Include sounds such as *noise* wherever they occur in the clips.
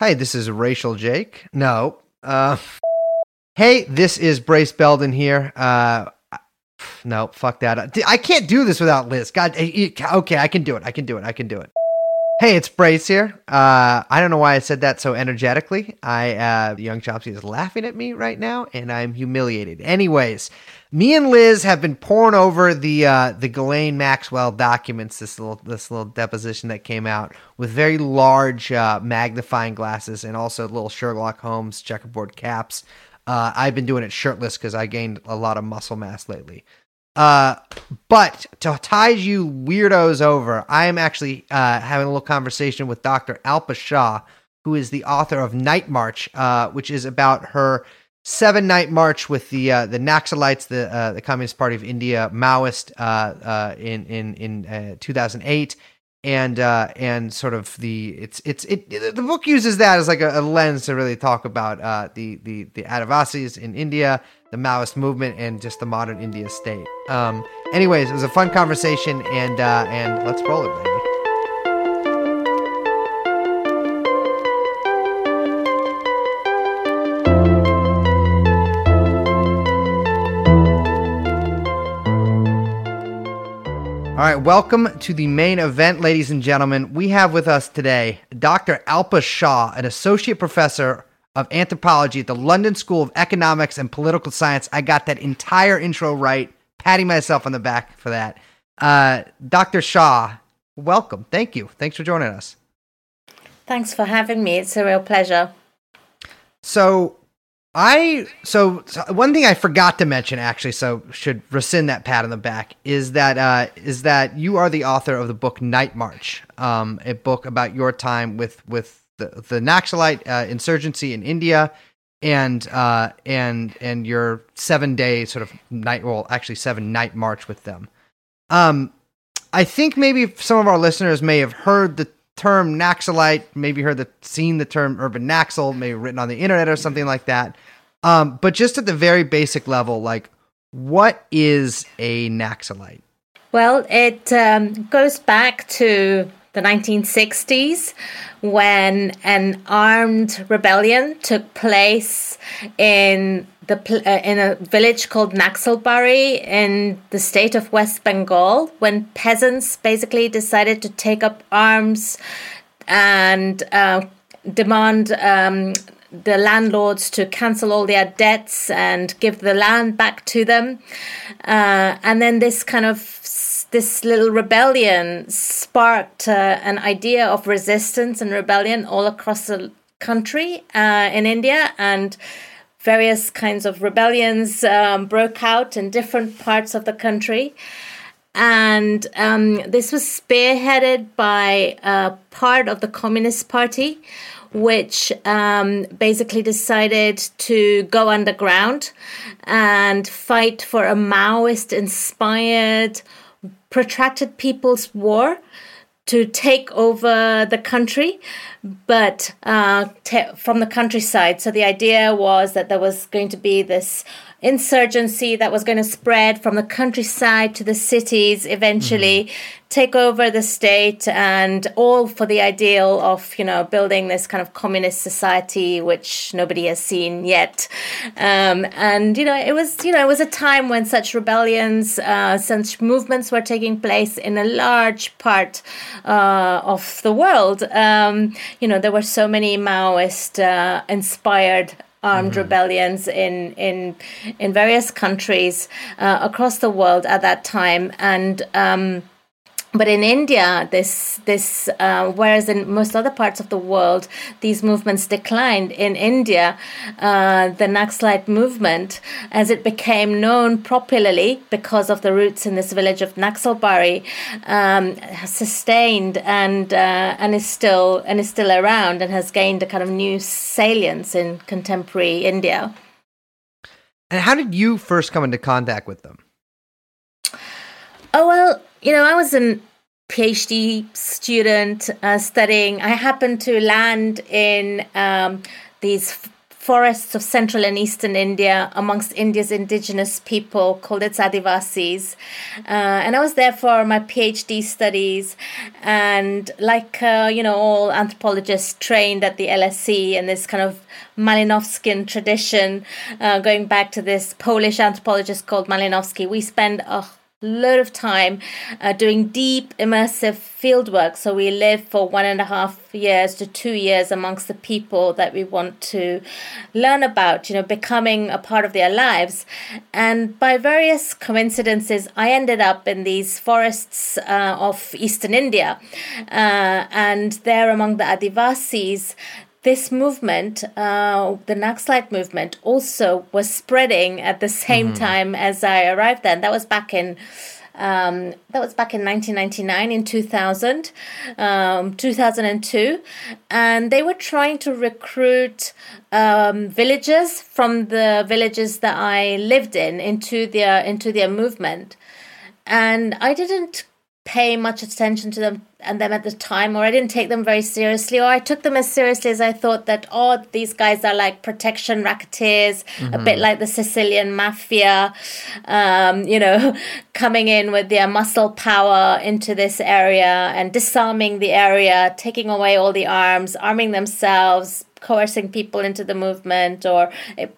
Hi, this is Racial Jake. No. Uh, hey, this is Brace Belden here. Uh, no, fuck that. I can't do this without Liz. God, eh, okay, I can do it. I can do it. I can do it. Hey, it's Brace here. Uh, I don't know why I said that so energetically. I uh, young Chopsy is laughing at me right now, and I'm humiliated. Anyways, me and Liz have been poring over the uh, the Ghislaine Maxwell documents. This little this little deposition that came out with very large uh, magnifying glasses and also little Sherlock Holmes checkerboard caps. Uh, I've been doing it shirtless because I gained a lot of muscle mass lately. Uh, but to tide you weirdos over, I am actually uh, having a little conversation with Dr. Alpa Shah, who is the author of Nightmarch, uh, which is about her seven night march with the uh, the Naxalites, the uh, the Communist Party of India, Maoist, uh, uh, in in in uh, 2008, and uh, and sort of the it's it's it the book uses that as like a, a lens to really talk about uh, the the the Adivasis in India the Maoist movement and just the modern India state. Um, anyways, it was a fun conversation, and uh, and let's roll it, baby. All right, welcome to the main event, ladies and gentlemen. We have with us today Dr. Alpa Shah, an associate professor of anthropology at the London School of Economics and Political Science. I got that entire intro right, patting myself on the back for that. Uh, Dr. Shah, welcome. Thank you. Thanks for joining us. Thanks for having me. It's a real pleasure. So, I so, so, one thing I forgot to mention actually, so should rescind that pat on the back is that uh, is that you are the author of the book Nightmarch, um, a book about your time with with the the Naxalite uh, insurgency in India, and uh, and and your seven day sort of night, well, actually seven night march with them. Um, I think maybe some of our listeners may have heard the term Naxalite, maybe heard the seen the term urban Naxal, maybe written on the internet or something like that. Um, but just at the very basic level, like what is a Naxalite? Well, it um, goes back to the 1960s when an armed rebellion took place in the uh, in a village called Naxalbari in the state of West Bengal when peasants basically decided to take up arms and uh, demand um, the landlords to cancel all their debts and give the land back to them. Uh, and then this kind of this little rebellion sparked uh, an idea of resistance and rebellion all across the country uh, in India, and various kinds of rebellions um, broke out in different parts of the country. And um, this was spearheaded by a part of the Communist Party, which um, basically decided to go underground and fight for a Maoist inspired protracted people's war to take over the country, but uh, te- from the countryside. So the idea was that there was going to be this insurgency that was going to spread from the countryside to the cities eventually mm-hmm. take over the state and all for the ideal of you know building this kind of communist society which nobody has seen yet um, and you know it was you know it was a time when such rebellions uh, such movements were taking place in a large part uh, of the world um, you know there were so many maoist uh, inspired armed mm-hmm. rebellions in in in various countries uh, across the world at that time and um, but in India, this this uh, whereas in most other parts of the world these movements declined, in India, uh, the Naxalite movement, as it became known popularly because of the roots in this village of Naxalbari, um, sustained and uh, and is still and is still around and has gained a kind of new salience in contemporary India. And how did you first come into contact with them? Oh well, you know, I was a PhD student uh, studying. I happened to land in um, these forests of central and eastern India amongst India's indigenous people called its Adivasis. Uh, and I was there for my PhD studies. And like, uh, you know, all anthropologists trained at the LSE and this kind of Malinowskian tradition, uh, going back to this Polish anthropologist called Malinowski, we spend a lot of time uh, doing deep immersive field work. So we live for one and a half years to two years amongst the people that we want to learn about you know becoming a part of their lives. And by various coincidences i ended up in these forests uh, of eastern india uh, and there among the adivasis this movement, uh, the Naxalite movement, also was spreading at the same mm-hmm. time as I arrived. Then that was back in. Um, that was back in 1999 in 2000 um, 2002 and they were trying to recruit um, villagers from the villages that i lived in into their into their movement and i didn't pay much attention to them and them at the time or I didn't take them very seriously or I took them as seriously as I thought that oh these guys are like protection racketeers mm-hmm. a bit like the Sicilian mafia um, you know *laughs* coming in with their muscle power into this area and disarming the area taking away all the arms arming themselves coercing people into the movement or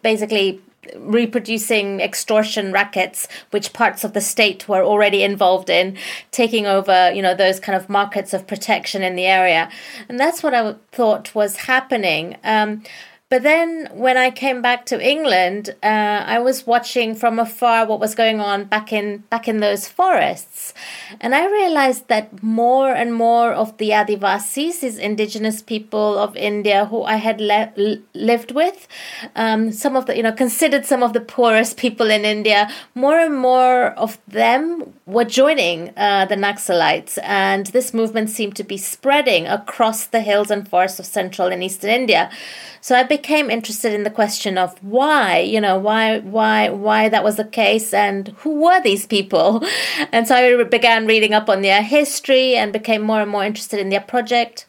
basically reproducing extortion rackets which parts of the state were already involved in taking over you know those kind of markets of protection in the area. And that's what i thought was happening. Um, but then when I came back to England, uh, I was watching from afar what was going on back in back in those forests, and I realized that more and more of the Adivasis, these indigenous people of India who I had le- lived with, um, some of the you know considered some of the poorest people in India, more and more of them were joining uh, the Naxalites, and this movement seemed to be spreading across the hills and forests of central and eastern India. So I became interested in the question of why, you know, why, why, why that was the case, and who were these people. *laughs* And so I began reading up on their history and became more and more interested in their project,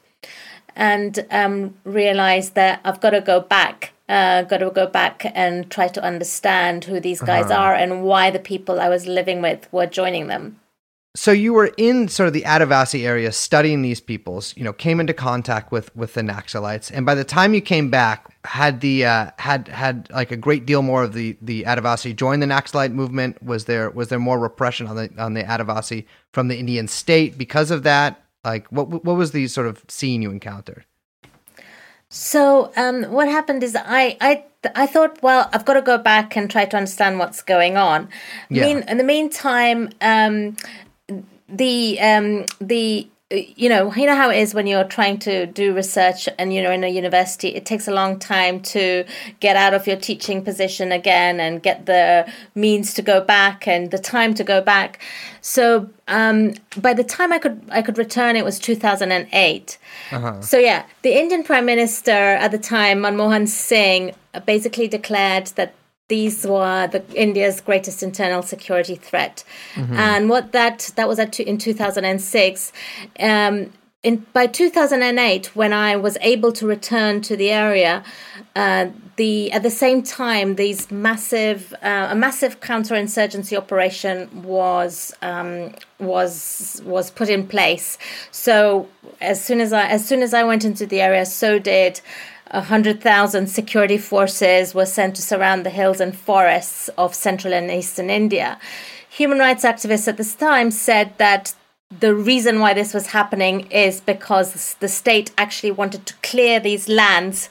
and um, realized that I've got to go back. Uh, got to go back and try to understand who these guys uh-huh. are and why the people I was living with were joining them so you were in sort of the Adivasi area studying these peoples, you know, came into contact with with the Naxalites, and by the time you came back, had the uh, had had like a great deal more of the the Adivasi join the Naxalite movement. Was there was there more repression on the on the Adivasi from the Indian state because of that? Like, what what was the sort of scene you encountered? So um, what happened is I I I thought, well, I've got to go back and try to understand what's going on. Yeah. Mean, in the meantime, um, the um, the you know you know how it is when you're trying to do research and you know in a university it takes a long time to get out of your teaching position again and get the means to go back and the time to go back so um, by the time i could i could return it was 2008 uh-huh. so yeah the indian prime minister at the time manmohan singh basically declared that these were the India's greatest internal security threat, mm-hmm. and what that that was at in two thousand and six. Um, in, by 2008, when I was able to return to the area, uh, the at the same time, these massive uh, a massive counterinsurgency operation was um, was was put in place. So as soon as I as soon as I went into the area, so did 100,000 security forces were sent to surround the hills and forests of central and eastern India. Human rights activists at this time said that the reason why this was happening is because the state actually wanted to clear these lands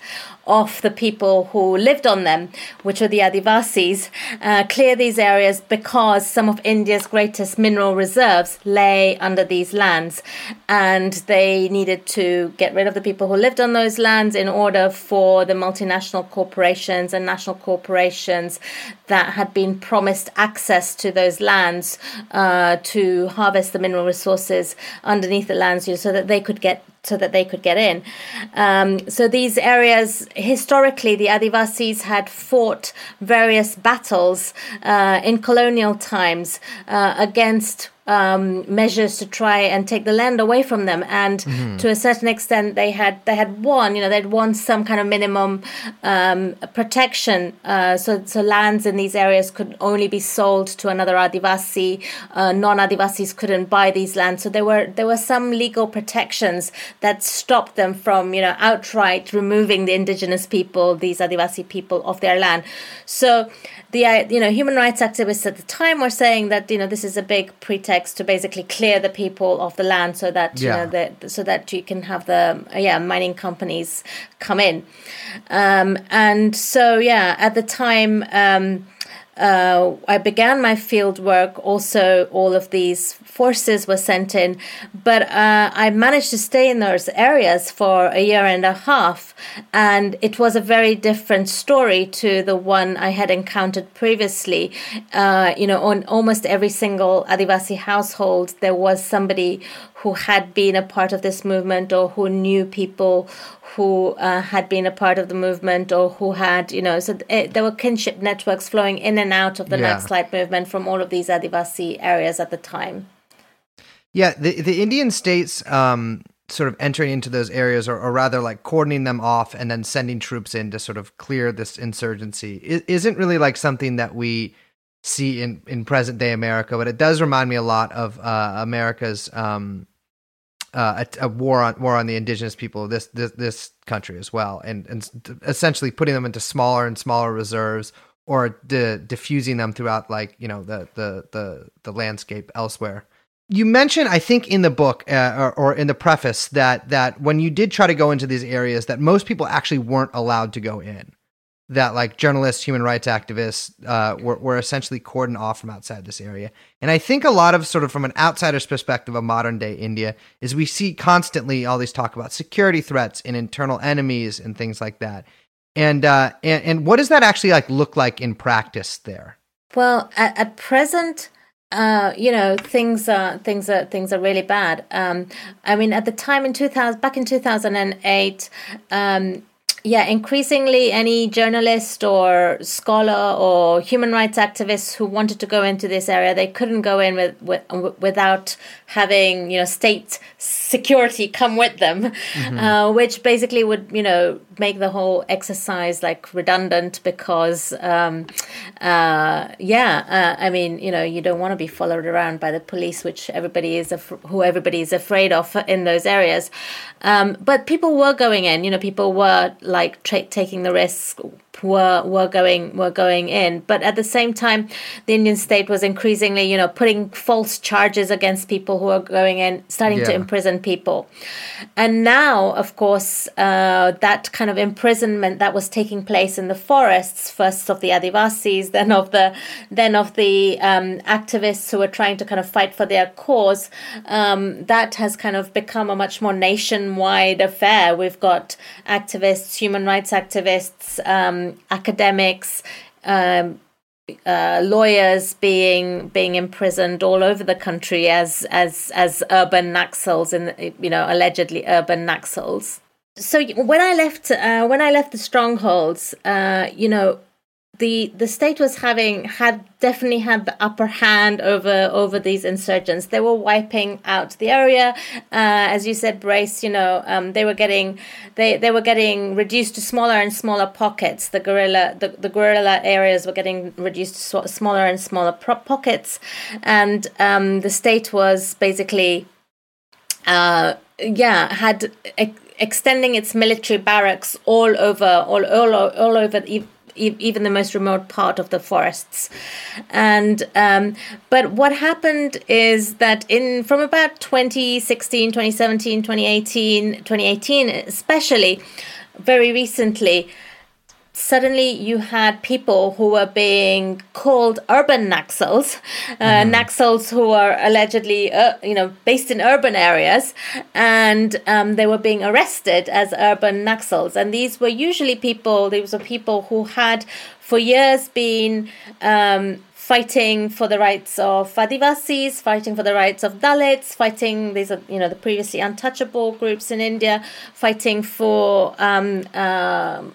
of the people who lived on them, which are the Adivasis, uh, clear these areas because some of India's greatest mineral reserves lay under these lands. And they needed to get rid of the people who lived on those lands in order for the multinational corporations and national corporations that had been promised access to those lands uh, to harvest the mineral resources underneath the lands so that they could get so that they could get in. Um, so these areas, historically, the Adivasis had fought various battles uh, in colonial times uh, against um, measures to try and take the land away from them. And mm-hmm. to a certain extent, they had they had won. You know, they'd won some kind of minimum um, protection. Uh, so so lands in these areas could only be sold to another Adivasi. Uh, Non Adivasis couldn't buy these lands. So there were there were some legal protections that stopped them from you know outright removing the indigenous people, these Adivasi people, off their land. So the uh, you know human rights activists at the time were saying that you know this is a big pretext to basically clear the people of the land so that you yeah. know that so that you can have the yeah mining companies come in um, and so yeah at the time um, uh, I began my field work. Also, all of these forces were sent in, but uh, I managed to stay in those areas for a year and a half, and it was a very different story to the one I had encountered previously. Uh, you know, on almost every single Adivasi household, there was somebody who had been a part of this movement or who knew people who uh, had been a part of the movement or who had, you know, so it, eh, there were kinship networks flowing in and out of the yeah. Naxalite movement from all of these Adivasi areas at the time. Yeah, the the Indian states um, sort of entering into those areas, or, or, rather like cordoning them off and then sending troops in to sort of clear this insurgency, isn't really like something that we see in, in present day America, but it does remind me a lot of uh, America's um, uh, a, a, war on war on the indigenous people of this this, this country as well, and and essentially putting them into smaller and smaller reserves or di- diffusing them throughout like you know the the the the landscape elsewhere. You mentioned, I think, in the book uh, or, or in the preface that that when you did try to go into these areas, that most people actually weren't allowed to go in that like journalists, human rights activists uh, were, were essentially cordoned off from outside this area. And I think a lot of sort of from an outsider's perspective of modern day India is we see constantly all these talk about security threats and internal enemies and things like that. And uh, and, and what does that actually like look like in practice there? Well, at, at present. Uh, you know things are things are things are really bad. Um, I mean, at the time in two thousand, back in two thousand and eight, um, yeah, increasingly, any journalist or scholar or human rights activist who wanted to go into this area, they couldn't go in with, with without having you know state security come with them, *laughs* mm-hmm. uh, which basically would you know make the whole exercise like redundant because um, uh, yeah, uh, I mean you know you don't want to be followed around by the police, which everybody is af- who everybody is afraid of in those areas. Um, but people were going in, you know, people were like tra- taking the risk were were going were going in. But at the same time the indian state was increasingly you know putting false charges against people who are going in starting yeah. to imprison people. And now of course uh, that kind of imprisonment that was taking place in the forests first of the adivasis then of the then of the um, activists who were trying to kind of fight for their cause um, that has kind of become a much more nationwide affair. We've got activists human rights activists um, academics, um, uh, lawyers being being imprisoned all over the country as as as urban Naxals and you know allegedly urban Naxals. So when I left uh, when I left the strongholds, uh, you know the the state was having had definitely had the upper hand over over these insurgents. They were wiping out the area, uh, as you said, Brace. You know, um, they were getting they they were getting reduced to smaller and smaller pockets. The guerrilla the, the guerrilla areas were getting reduced to smaller and smaller pro- pockets, and um, the state was basically, uh, yeah, had. extending its military barracks all over all all, all over even the most remote part of the forests. And um, but what happened is that in from about 2016 2017 2018 2018 especially very recently suddenly you had people who were being called urban Naxals, uh, mm. Naxals who are allegedly, uh, you know, based in urban areas, and um, they were being arrested as urban Naxals. And these were usually people, these were people who had for years been um, fighting for the rights of Adivasis, fighting for the rights of Dalits, fighting these are you know the previously untouchable groups in India, fighting for um, um,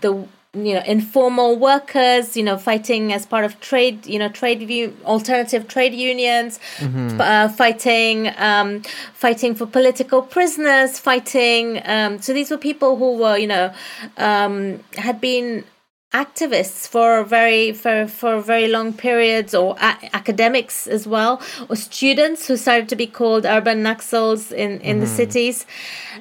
the you know informal workers you know fighting as part of trade you know trade view alternative trade unions mm-hmm. uh, fighting um, fighting for political prisoners fighting um, so these were people who were you know um, had been activists for very for for very long periods or a- academics as well or students who started to be called urban naxals in in mm-hmm. the cities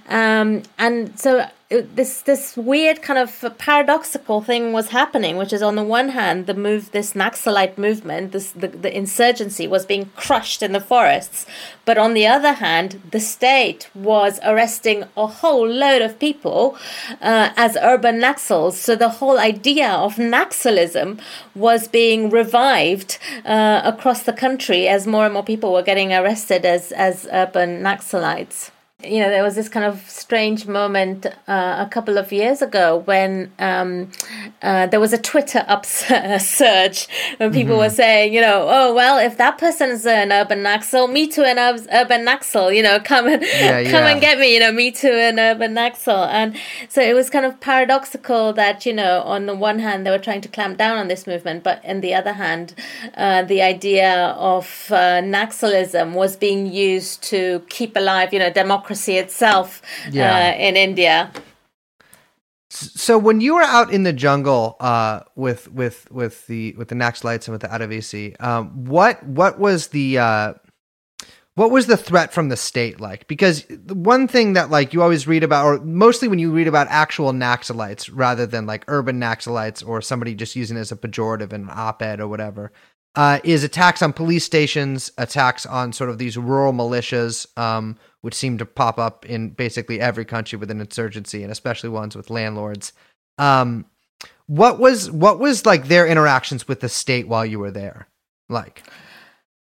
um, and so this this weird kind of paradoxical thing was happening, which is on the one hand, the move, this Naxalite movement, this the, the insurgency was being crushed in the forests, but on the other hand, the state was arresting a whole load of people uh, as urban Naxals. So the whole idea of Naxalism was being revived uh, across the country as more and more people were getting arrested as as urban Naxalites you know, there was this kind of strange moment uh, a couple of years ago when um, uh, there was a Twitter *laughs* upsurge when people mm-hmm. were saying, you know, oh well, if that person is an urban Naxal, me too an urban Naxal, you know, *laughs* come and yeah, come yeah. and get me, you know, me too an urban Naxal, and so it was kind of paradoxical that you know, on the one hand they were trying to clamp down on this movement, but on the other hand, uh, the idea of uh, Naxalism was being used to keep alive, you know, democracy democracy itself yeah. uh, in India. So when you were out in the jungle uh, with with with the with the Naxalites and with the Adivasi, um, what what was the uh, what was the threat from the state like? Because the one thing that like you always read about, or mostly when you read about actual Naxalites rather than like urban Naxalites or somebody just using it as a pejorative in an op-ed or whatever, uh, is attacks on police stations, attacks on sort of these rural militias. Um, which seem to pop up in basically every country with an insurgency, and especially ones with landlords. Um, what was what was like their interactions with the state while you were there like?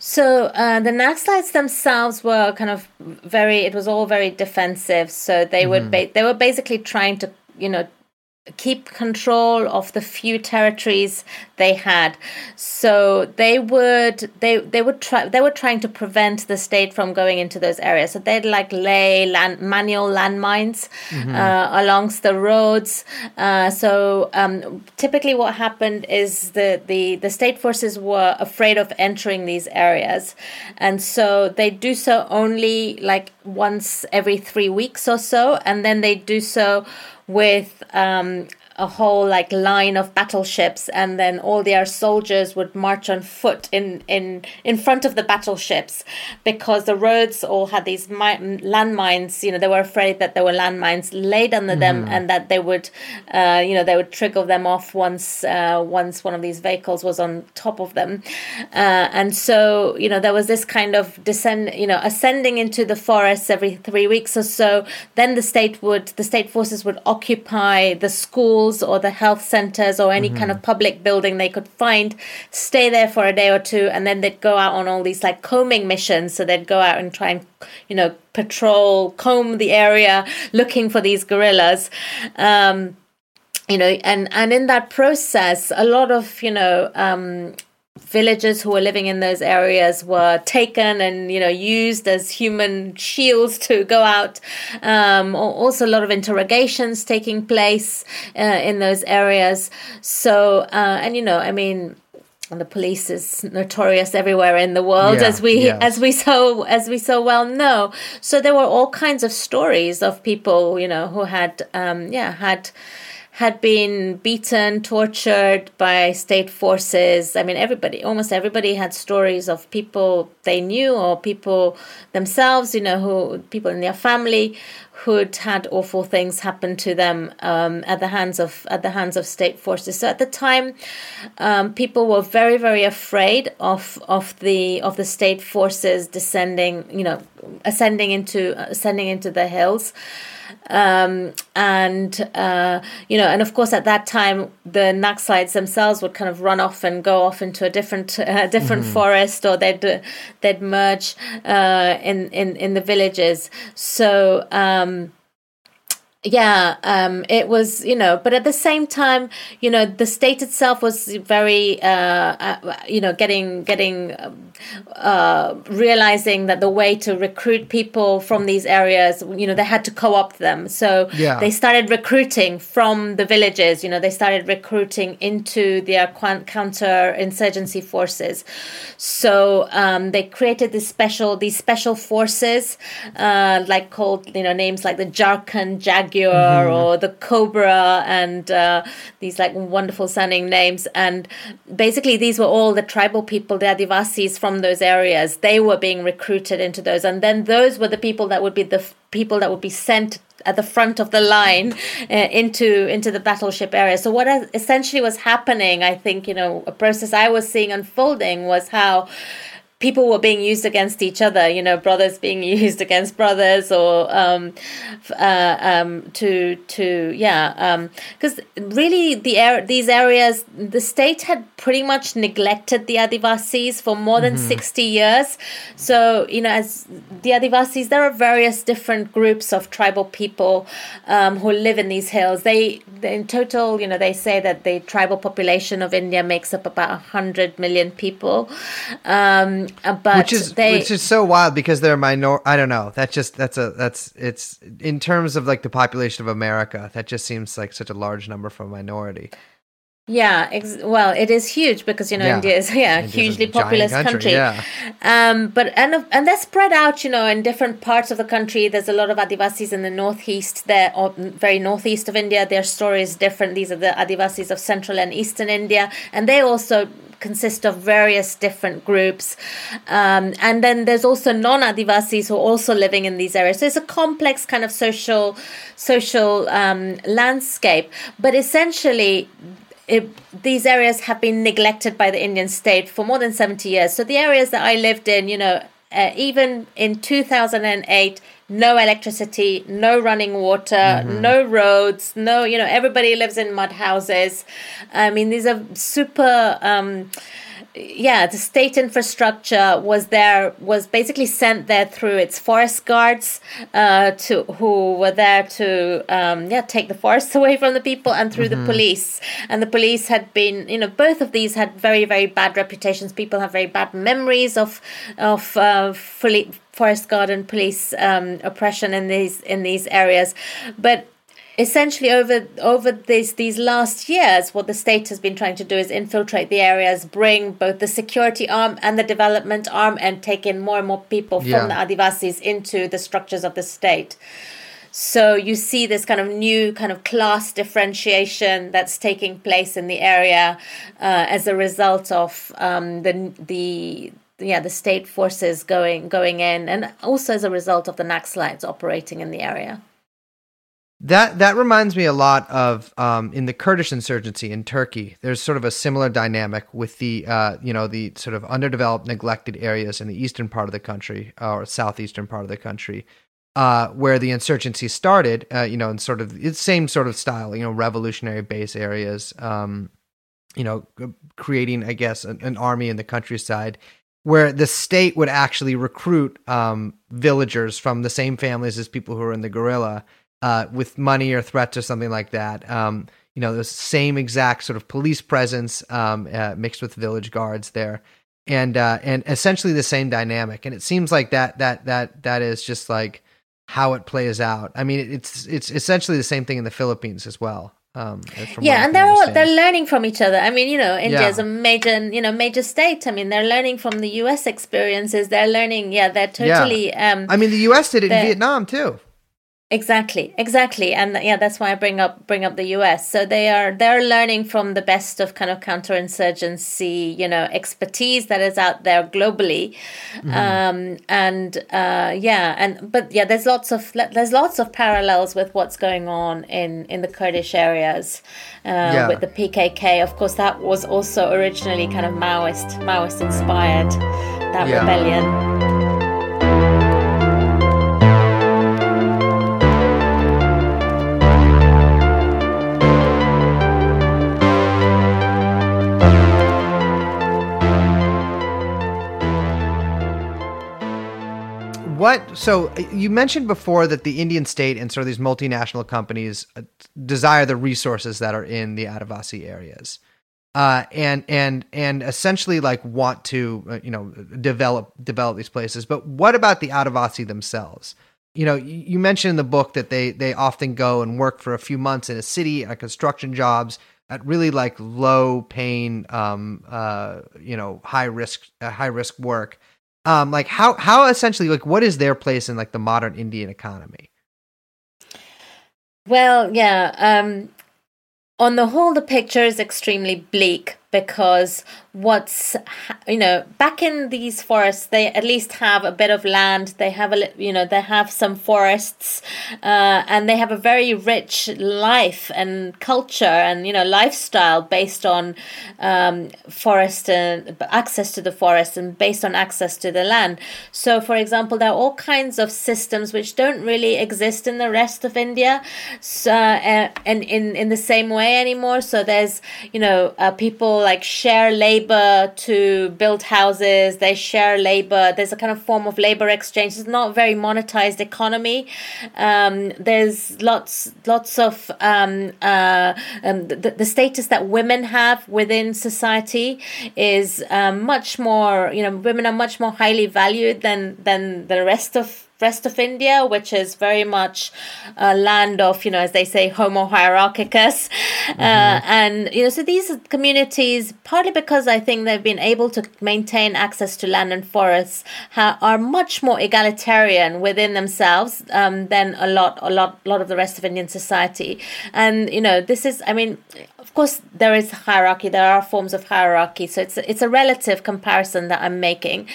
So uh, the Naxalites themselves were kind of very. It was all very defensive. So they mm-hmm. would ba- they were basically trying to you know keep control of the few territories they had. So they would they they would try they were trying to prevent the state from going into those areas. So they'd like lay land manual landmines mm-hmm. uh, alongs the roads. Uh, so um, typically what happened is the, the the state forces were afraid of entering these areas. And so they do so only like once every three weeks or so. And then they do so with um, a whole like line of battleships and then all their soldiers would march on foot in in in front of the battleships because the roads all had these mi- landmines you know they were afraid that there were landmines laid under mm. them and that they would uh, you know they would trigger them off once uh, once one of these vehicles was on top of them uh, and so you know there was this kind of descend you know ascending into the forests every three weeks or so then the state would the state forces would occupy the schools schools or the health centers or any mm-hmm. kind of mm-hmm. public building they could find, stay there for a day or two, and then they'd go out on all these like combing missions. So they'd go out and try and, you know, patrol, comb the area looking for these guerrillas. Um, you know, and, and in that process, a lot of, you know, um, villagers who were living in those areas were taken and you know used as human shields to go out. Um, also a lot of interrogations taking place uh, in those areas. So uh, and you know i mean the police is notorious everywhere in the world yeah, as we yes. as we so as we so well know. So there were all kinds of stories of people you know who had um, yeah had had been beaten, tortured by state forces. I mean, everybody, almost everybody had stories of people they knew or people themselves, you know, who people in their family who'd had awful things happen to them um, at the hands of at the hands of state forces. So at the time, um, people were very very afraid of of the of the state forces descending, you know, ascending into ascending into the hills um, and uh, you know, and of course, at that time, the Naxalites themselves would kind of run off and go off into a different uh, *laughs* different mm-hmm. forest, or they'd they'd merge uh, in in in the villages. So. Um, yeah um, it was you know but at the same time you know the state itself was very uh, uh, you know getting getting um, uh, realizing that the way to recruit people from these areas you know they had to co-opt them so Yeah. they started recruiting from the villages you know they started recruiting into their counter insurgency forces so um, they created this special these special forces uh, like called you know names like the Jharkhand Jaguar or the Cobra and uh, these like wonderful sounding names. And basically these were all the tribal people the Adivasis from those areas. They were being recruited into those. And then those were the people that would be the f- people that would be sent at the front of the line uh, into into the battleship area. So what essentially was happening, I think, you know, a process I was seeing unfolding was how people were being used against each other you know brothers being *laughs* used against brothers or um, uh, um, to to yeah because really the air these areas the state had pretty much neglected the adivasis for more than 60 years. So you know as the adivasis there are various different groups of tribal people um, who live in these hills. They, in total you know they say that the tribal population of india makes up about 100 million people. Um, Uh, but which is they which is so wild because they're minor. I don't know. That's just that's a that's it's in terms of like the population of America. That just seems like such a large number for a minority. Yeah, ex- well, it is huge because you know Yeah. India is *laughs* yeah a India's a hugely populous country, country. yeah. Um, but and and they're spread out, you know, in different parts of the country. There's a lot of Adivasis in the northeast, there or very northeast of India. Their story is different. These are the Adivasis of central and eastern India, and they also consist of various different groups. Um, and then there's also non-Adivasis who are also living in these areas. So it's a complex kind of social social um, landscape. But essentially, it, these areas have been neglected by the Indian state for more than 70 years. So the areas that I lived in, you know, uh, even in 2008, no electricity, no running water, no roads, no, you know, everybody lives in mud houses. I mean, these are super. Um, yeah, the state infrastructure was there was basically sent there through its forest guards, uh, to who were there to um, yeah take the forests *laughs* away from the people, and through the police. And the police had been, you know, both of these had very very bad reputations. People have very bad memories of of uh, fully forest guard and police um, oppression in these in these areas, but essentially over over these these last years what the state has been trying to do is infiltrate the areas bring both the security arm and the development arm and take in more and more people Yeah. from the adivasis into the structures of the state so you see this kind of new kind of class differentiation that's taking place in the area uh, as a result of um, the the yeah the state forces going going in and also as a result of the Naxalites operating in the area. That that reminds me a lot of um, in the Kurdish insurgency in Turkey. There's sort of a similar dynamic with the uh, you know the sort of underdeveloped, neglected areas in the eastern part of the country or southeastern part of the country, uh, where the insurgency started. Uh, you know, in sort of it's the same sort of style. You know, revolutionary base areas. Um, you know, creating I guess an, an army in the countryside. Where the state would actually recruit um, villagers from the same families as people who are in the guerrilla, uh, with money or threats or something like that. Um, you know, the same exact sort of police presence um, uh, mixed with village guards there, and uh, and essentially the same dynamic. And it seems like that that that that is just like how it plays out. I mean, it's it's essentially the same thing in the Philippines as well. Um, from what I yeah, and they're all they're learning from each other. I mean, you know, India Yeah. is a major, you know, major state. I mean, they're learning from the U.S. experiences. They're learning. Yeah, they're totally. Um, I mean, the U.S. did it in Vietnam too. Exactly, exactly, and yeah, that's why I bring up bring up the U.S. So they are they're learning from the best of kind of counterinsurgency, you know, expertise that is out there globally, um, and uh, yeah, and but yeah, there's lots of there's lots of parallels with what's going on in in the Kurdish areas uh, Yeah. with the PKK. Of course, that was also originally kind of Maoist Maoist inspired that Yeah. rebellion. So uh, you mentioned before that the Indian state and sort of these multinational companies uh, desire the resources that are in the Adivasi areas, uh, and and and essentially like want to uh, you know develop develop these places. But what about the Adivasi themselves? You know, you mentioned in the book that they they often go and work for a few months in a city at construction jobs at really like low paying, um, uh, you know, high risk high risk work um like how how essentially like what is their place in like the modern indian economy? Well yeah um on the whole the picture is extremely bleak because what's you know back in these forests they at least have a bit of land. They have a you know they have some forests uh, and they have a very rich life and culture and you know lifestyle based on um, forest and access to the forest and based on access to the land. So for example there are all kinds of systems which don't really exist in the rest of india so, uh, and in in the same way anymore. So there's you know uh, people like share labor to build houses. They share labor. There's a kind of form of labor exchange. It's not very monetized economy. Um, there's lots lots of um, uh, um, the, the status that women have within society is um, much more you know women are much more highly valued than than the rest of rest of India, which is very much a land of, you know, as they say, Homo hierarchicus. Uh, mm-hmm. Uh, and, you know, so these communities, partly because I think they've been able to maintain access to land and forests, ha- are much more egalitarian within themselves um, than a lot, a lot, lot of the rest of Indian society. And, you know, this is, I mean, of course there is hierarchy. There are forms of hierarchy. So it's it's a relative comparison that i'm making.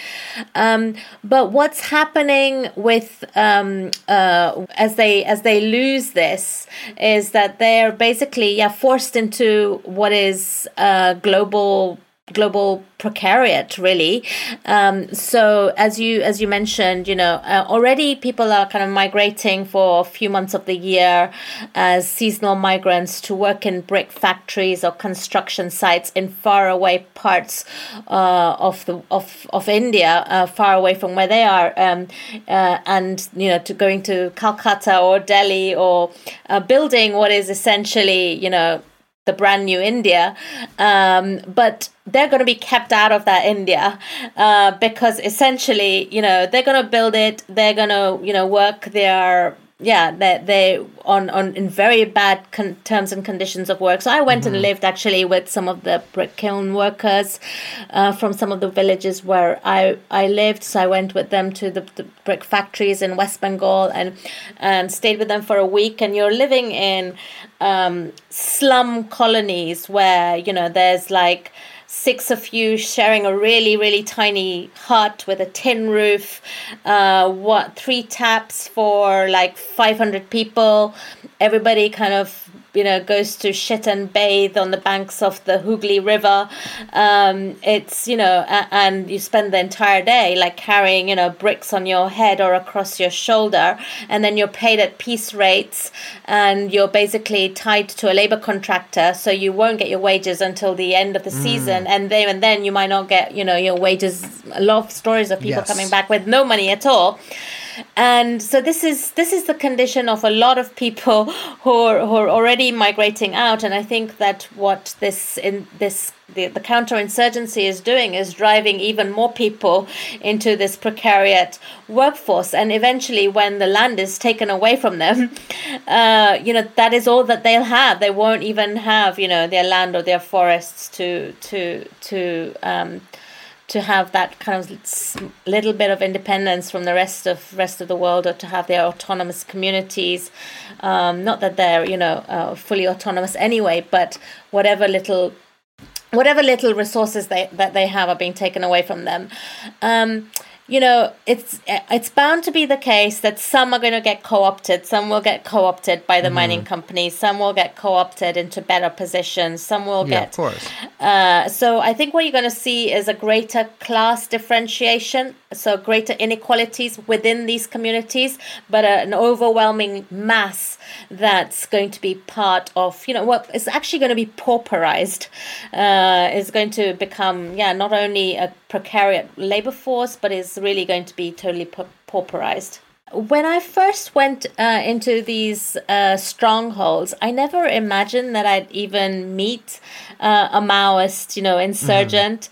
Um, but what's happening with um, uh, as they as they lose this is that they're basically yeah forced into what is a global global precariat really. Um, so as you as you mentioned you know uh, already people are kind of migrating for a few months of the year as seasonal migrants to work in brick factories or construction sites in far away parts uh, of the of of India uh, far away from where they are um, uh, and you know to going to Calcutta or Delhi or uh, building what is essentially you know the brand new India, um, but they're going to be kept out of that India uh, because essentially, you know, they're going to build it, they're going to, you know, work their yeah they they on on in very bad con- terms and conditions of work. So i went mm-hmm. and lived actually with some of the brick kiln workers uh, from some of the villages where i i lived. So i went with them to the, the brick factories in west bengal and and stayed with them for a week. And you're living in um, slum colonies where you know there's like six of you sharing a really really tiny hut with a tin roof uh, what three taps for like 500 people. Everybody kind of you know goes to shit and bathe on the banks of the Hooghly River. Um, it's you know, a- and you spend the entire day like carrying you know bricks on your head or across your shoulder, and then you're paid at piece rates, and you're basically tied to a labor contractor, so you won't get your wages until the end of the mm. season, and then and then you might not get you know your wages. A lot of stories of people yes. coming back with no money at all and so this is this is the condition of a lot of people who are, who are already migrating out. And i think that what this in this the, the counterinsurgency is doing is driving even more people into this precariat workforce. And eventually when the land is taken away from them *laughs* uh, you know that is all that they'll have. They won't even have you know their land or their forests to to to um, to have that kind of little bit of independence from the rest of rest of the world, or to have their autonomous communities. Um, not that they're you know uh, fully autonomous anyway, but whatever little whatever little resources they that they have are being taken away from them. Um, you know, it's it's bound to be the case that some are going to get co-opted. Some will get co-opted by the mm-hmm. mining companies. Some will get co-opted into better positions. Some will yeah, get. Of course. Uh, so I think what you're going to see is a greater class differentiation. So greater inequalities within these communities, but an overwhelming mass that's going to be part of. You know, what is actually going to be pauperized. Uh, is going to become yeah not only a precarious labor force, but is really going to be totally pauperized. When I first went uh, into these uh, strongholds, I never imagined that I'd even meet uh, a Maoist, you know, insurgent.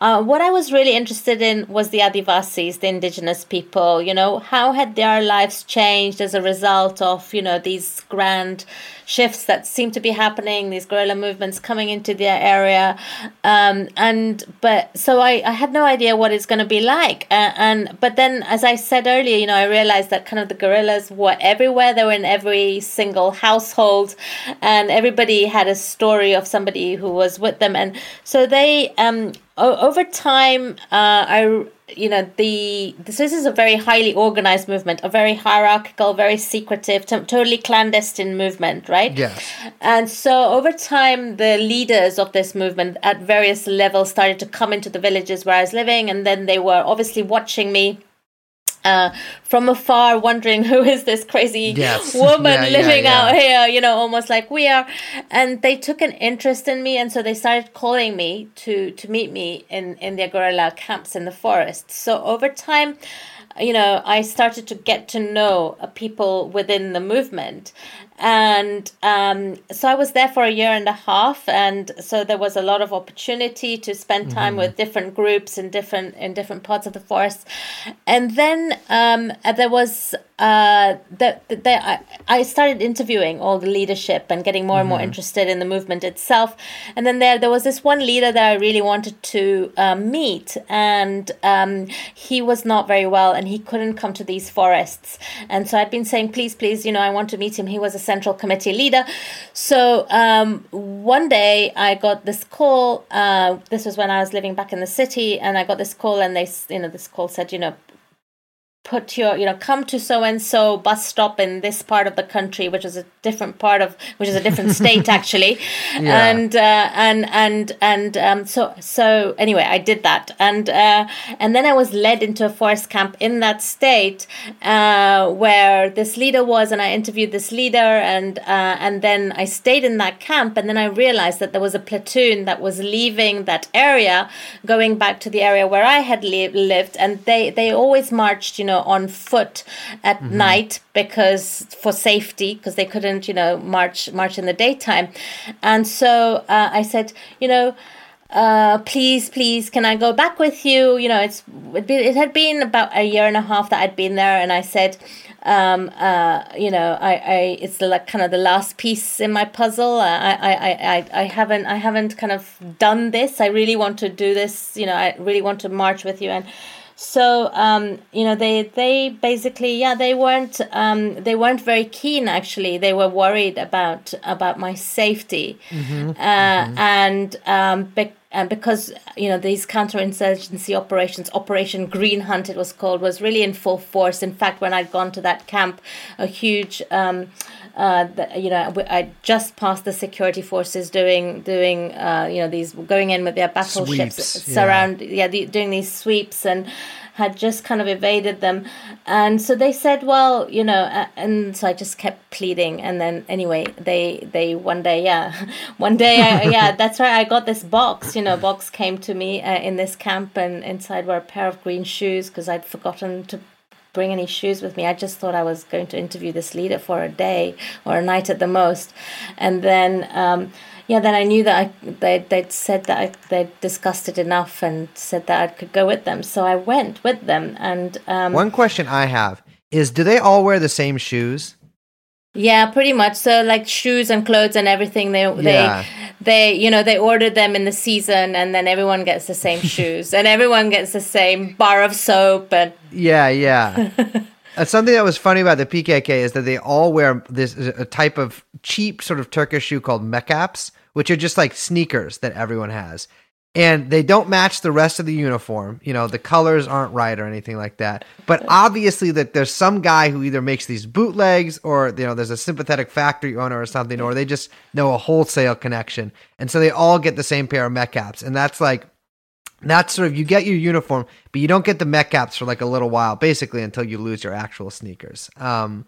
Mm. what I was really interested in was the Adivasis, the indigenous people. You know, how had their lives changed as a result of you know these grand shifts that seem to be happening, these guerrilla movements coming into their area. Um, and but so I, I had no idea what it's going to be like. Uh, and but then, as I said earlier, you know, I realized that kind of the guerrillas were everywhere. They were in every single household, and everybody had a story of somebody who was with them. And so they, um, over time, uh, I you know the this is a very highly organized movement a very hierarchical very secretive t- totally clandestine movement right yes and so over time the leaders of this movement at various levels started to come into the villages where i was living and then they were obviously watching me uh, from afar, wondering who is this crazy yes. *laughs* woman yeah, living yeah, yeah. out here, you know, almost like we are. And they took an interest in me, and so they started calling me to to meet me in in their guerrilla camps in the forest. So over time, you know, I started to get to know people within the movement, and um, so I was there for a year and a half, and so there was a lot of opportunity to spend time mm-hmm. with different groups in different in different parts of the forest, and then um, there was uh, that I, I started interviewing all the leadership and getting more and more mm-hmm. interested in the movement itself, and then there there was this one leader that I really wanted to uh, meet, and um, he was not very well, and he couldn't come to these forests, and so I'd been saying, please, please, you know, I want to meet him. He was a central committee leader. So um, one day I got this call. Uh, this was when I was living back in the city, and I got this call, and they, you know, this call said, you know, put your you know come to so and so bus stop in this part of the country which is a different part of which is a different *laughs* state actually yeah. and uh, and and and um, so so anyway i did that and uh, and then i was led into a forest camp in that state uh, where this leader was and i interviewed this leader and uh, and then i stayed in that camp and then i realized that there was a platoon that was leaving that area going back to the area where i had li- lived and they they always marched you know on foot at mm-hmm. night because for safety because they couldn't you know march march in the daytime and so uh, i said you know uh, please, please, can I go back with you? You know, it's it had been about a year and a half that I'd been there, and I said, um, uh, you know, I, I, it's like kind of the last piece in my puzzle. I, I, I, I haven't, I haven't kind of done this. I really want to do this. You know, I really want to march with you, and so um, you know they they basically yeah they weren't um, they weren't very keen actually they were worried about about my safety mm-hmm. Uh, mm-hmm. and um, be- and because you know these counterinsurgency operations operation green hunt it was called was really in full force in fact when i'd gone to that camp a huge um, uh, the, you know, I just passed the security forces doing doing uh, you know these going in with their battleships surround yeah, yeah the, doing these sweeps and had just kind of evaded them. And so they said well you know uh, and so i just kept pleading. And then anyway they they one day yeah *laughs* one day I, yeah *laughs* that's right i got this box you know box came to me uh, in this camp and inside were a pair of green shoes because i'd forgotten to bring any shoes with me. I just thought I was going to interview this leader for a day or a night at the most. And then, um, yeah, then I knew that I, they, they'd said that I, they'd discussed it enough and said that I could go with them. So I went with them. And um, one question I have is do they all wear the same shoes? Yeah, pretty much. So like shoes and clothes and everything they yeah. they they you know they ordered them in the season and then everyone gets the same *laughs* shoes and everyone gets the same bar of soap and Yeah, yeah. *laughs* Uh, something that was funny about the PKK is that they all wear this a type of cheap sort of Turkish shoe called mekaps, which are just like sneakers that everyone has and they don't match the rest of the uniform. You know, the colors aren't right or anything like that. But obviously, that there's some guy who either makes these bootlegs, or you know, there's a sympathetic factory owner or something, or they just know a wholesale connection, and so they all get the same pair of mekaps, and that's like. That's sort of you get your uniform, but you don't get the mekaps for like a little while, basically until you lose your actual sneakers. Um,